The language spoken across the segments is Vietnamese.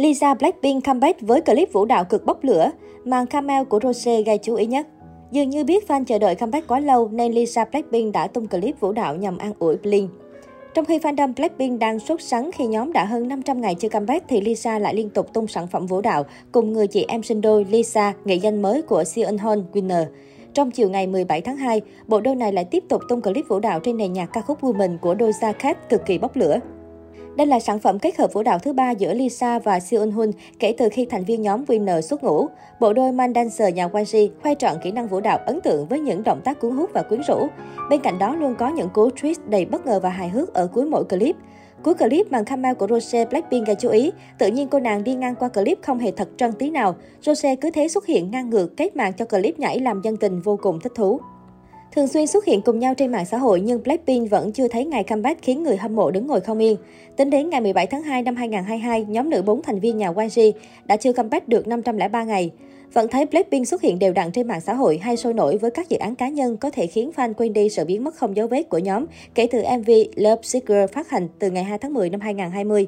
Lisa Blackpink comeback với clip vũ đạo cực bốc lửa, màn camel của Rose gây chú ý nhất. Dường như biết fan chờ đợi comeback quá lâu nên Lisa Blackpink đã tung clip vũ đạo nhằm an ủi Blink. Trong khi fandom Blackpink đang sốt sắng khi nhóm đã hơn 500 ngày chưa comeback thì Lisa lại liên tục tung sản phẩm vũ đạo cùng người chị em sinh đôi Lisa, nghệ danh mới của Seonhon Winner. Trong chiều ngày 17 tháng 2, bộ đôi này lại tiếp tục tung clip vũ đạo trên nền nhạc ca khúc Woman của Doja Cat cực kỳ bốc lửa. Đây là sản phẩm kết hợp vũ đạo thứ ba giữa Lisa và Seon Hun kể từ khi thành viên nhóm Winner xuất ngũ. Bộ đôi man dancer nhà YG khoe trọn kỹ năng vũ đạo ấn tượng với những động tác cuốn hút và quyến rũ. Bên cạnh đó luôn có những cú twist đầy bất ngờ và hài hước ở cuối mỗi clip. Cuối clip, màn camera của Rose Blackpink gây chú ý. Tự nhiên cô nàng đi ngang qua clip không hề thật trân tí nào. Rose cứ thế xuất hiện ngang ngược, kết màn cho clip nhảy làm dân tình vô cùng thích thú. Thường xuyên xuất hiện cùng nhau trên mạng xã hội nhưng Blackpink vẫn chưa thấy ngày comeback khiến người hâm mộ đứng ngồi không yên. Tính đến ngày 17 tháng 2 năm 2022, nhóm nữ 4 thành viên nhà YG đã chưa comeback được 503 ngày. Vẫn thấy Blackpink xuất hiện đều đặn trên mạng xã hội hay sôi nổi với các dự án cá nhân có thể khiến fan quên đi sự biến mất không dấu vết của nhóm kể từ MV Love Seeker phát hành từ ngày 2 tháng 10 năm 2020.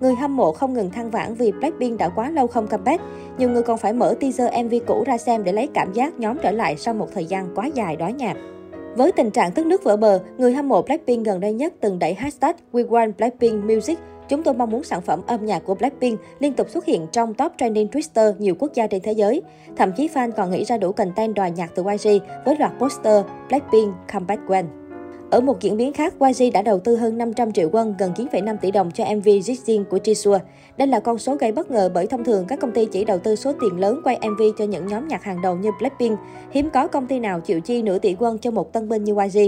Người hâm mộ không ngừng than vãn vì Blackpink đã quá lâu không comeback. Nhiều người còn phải mở teaser MV cũ ra xem để lấy cảm giác nhóm trở lại sau một thời gian quá dài đói nhạt. Với tình trạng tức nước vỡ bờ, người hâm mộ Blackpink gần đây nhất từng đẩy hashtag We Want Blackpink Music. Chúng tôi mong muốn sản phẩm âm nhạc của Blackpink liên tục xuất hiện trong top trending Twitter nhiều quốc gia trên thế giới. Thậm chí fan còn nghĩ ra đủ content đòi nhạc từ YG với loạt poster Blackpink Comeback When. Ở một diễn biến khác, YG đã đầu tư hơn 500 triệu won, gần 9,5 tỷ đồng cho MV Jixin của Jisoo. Đây là con số gây bất ngờ bởi thông thường các công ty chỉ đầu tư số tiền lớn quay MV cho những nhóm nhạc hàng đầu như Blackpink. Hiếm có công ty nào chịu chi nửa tỷ won cho một tân binh như YG.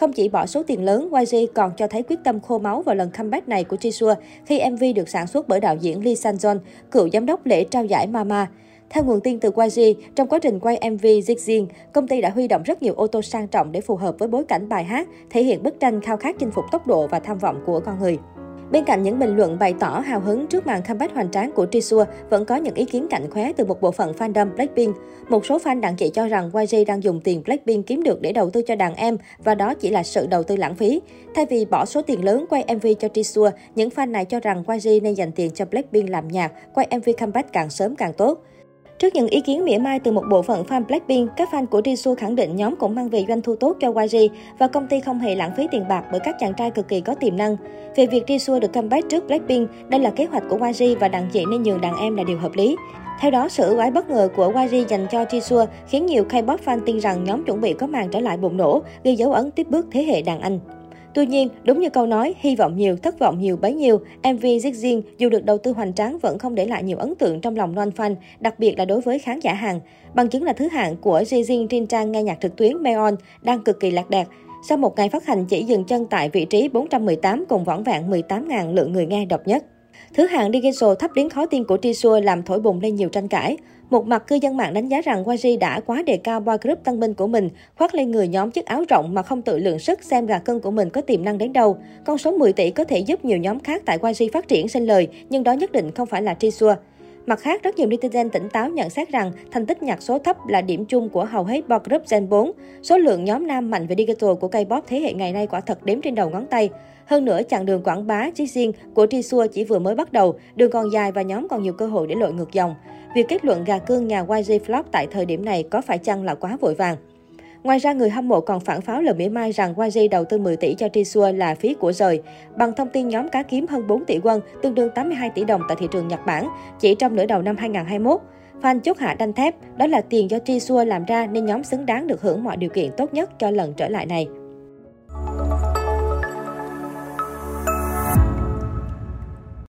Không chỉ bỏ số tiền lớn, YG còn cho thấy quyết tâm khô máu vào lần comeback này của Jisoo khi MV được sản xuất bởi đạo diễn Lee Sang-jeon, cựu giám đốc lễ trao giải Mama. Theo nguồn tin từ YG, trong quá trình quay MV Zigzin, công ty đã huy động rất nhiều ô tô sang trọng để phù hợp với bối cảnh bài hát, thể hiện bức tranh khao khát chinh phục tốc độ và tham vọng của con người. Bên cạnh những bình luận bày tỏ hào hứng trước màn comeback hoành tráng của Jisoo, vẫn có những ý kiến cạnh khóe từ một bộ phận fandom Blackpink. Một số fan đặng chỉ cho rằng YG đang dùng tiền Blackpink kiếm được để đầu tư cho đàn em và đó chỉ là sự đầu tư lãng phí. Thay vì bỏ số tiền lớn quay MV cho Jisoo, những fan này cho rằng YG nên dành tiền cho Blackpink làm nhạc, quay MV comeback càng sớm càng tốt. Trước những ý kiến mỉa mai từ một bộ phận fan Blackpink, các fan của Jisoo khẳng định nhóm cũng mang về doanh thu tốt cho YG và công ty không hề lãng phí tiền bạc bởi các chàng trai cực kỳ có tiềm năng. Về việc Jisoo được comeback trước Blackpink, đây là kế hoạch của YG và đàn chị nên nhường đàn em là điều hợp lý. Theo đó, sự ưu ái bất ngờ của YG dành cho Jisoo khiến nhiều K-pop fan tin rằng nhóm chuẩn bị có màn trở lại bùng nổ, ghi dấu ấn tiếp bước thế hệ đàn anh. Tuy nhiên, đúng như câu nói, hy vọng nhiều, thất vọng nhiều bấy nhiêu, MV Zigzin dù được đầu tư hoành tráng vẫn không để lại nhiều ấn tượng trong lòng non fan, đặc biệt là đối với khán giả hàng. Bằng chứng là thứ hạng của Zigzin trên trang nghe nhạc trực tuyến Meon đang cực kỳ lạc đẹp. Sau một ngày phát hành chỉ dừng chân tại vị trí 418 cùng võng vạn 18.000 lượng người nghe độc nhất. Thứ hạng Digital thấp đến khó tin của Jisoo làm thổi bùng lên nhiều tranh cãi. Một mặt cư dân mạng đánh giá rằng Waji đã quá đề cao boy group tân binh của mình, khoác lên người nhóm chiếc áo rộng mà không tự lượng sức xem gà cân của mình có tiềm năng đến đâu. Con số 10 tỷ có thể giúp nhiều nhóm khác tại Waji phát triển sinh lời, nhưng đó nhất định không phải là Jisoo. Mặt khác, rất nhiều netizen tỉnh táo nhận xét rằng thành tích nhạc số thấp là điểm chung của hầu hết boy group Gen 4. Số lượng nhóm nam mạnh về digital của K-pop thế hệ ngày nay quả thật đếm trên đầu ngón tay. Hơn nữa, chặng đường quảng bá Jisoo của Jisoo chỉ vừa mới bắt đầu, đường còn dài và nhóm còn nhiều cơ hội để lội ngược dòng. Việc kết luận gà cương nhà YG Flop tại thời điểm này có phải chăng là quá vội vàng? Ngoài ra, người hâm mộ còn phản pháo lời mỉa mai rằng YG đầu tư 10 tỷ cho Jisoo là phí của rời. Bằng thông tin nhóm cá kiếm hơn 4 tỷ won, tương đương 82 tỷ đồng tại thị trường Nhật Bản, chỉ trong nửa đầu năm 2021. Fan chốt hạ đanh thép, đó là tiền do Jisoo làm ra nên nhóm xứng đáng được hưởng mọi điều kiện tốt nhất cho lần trở lại này.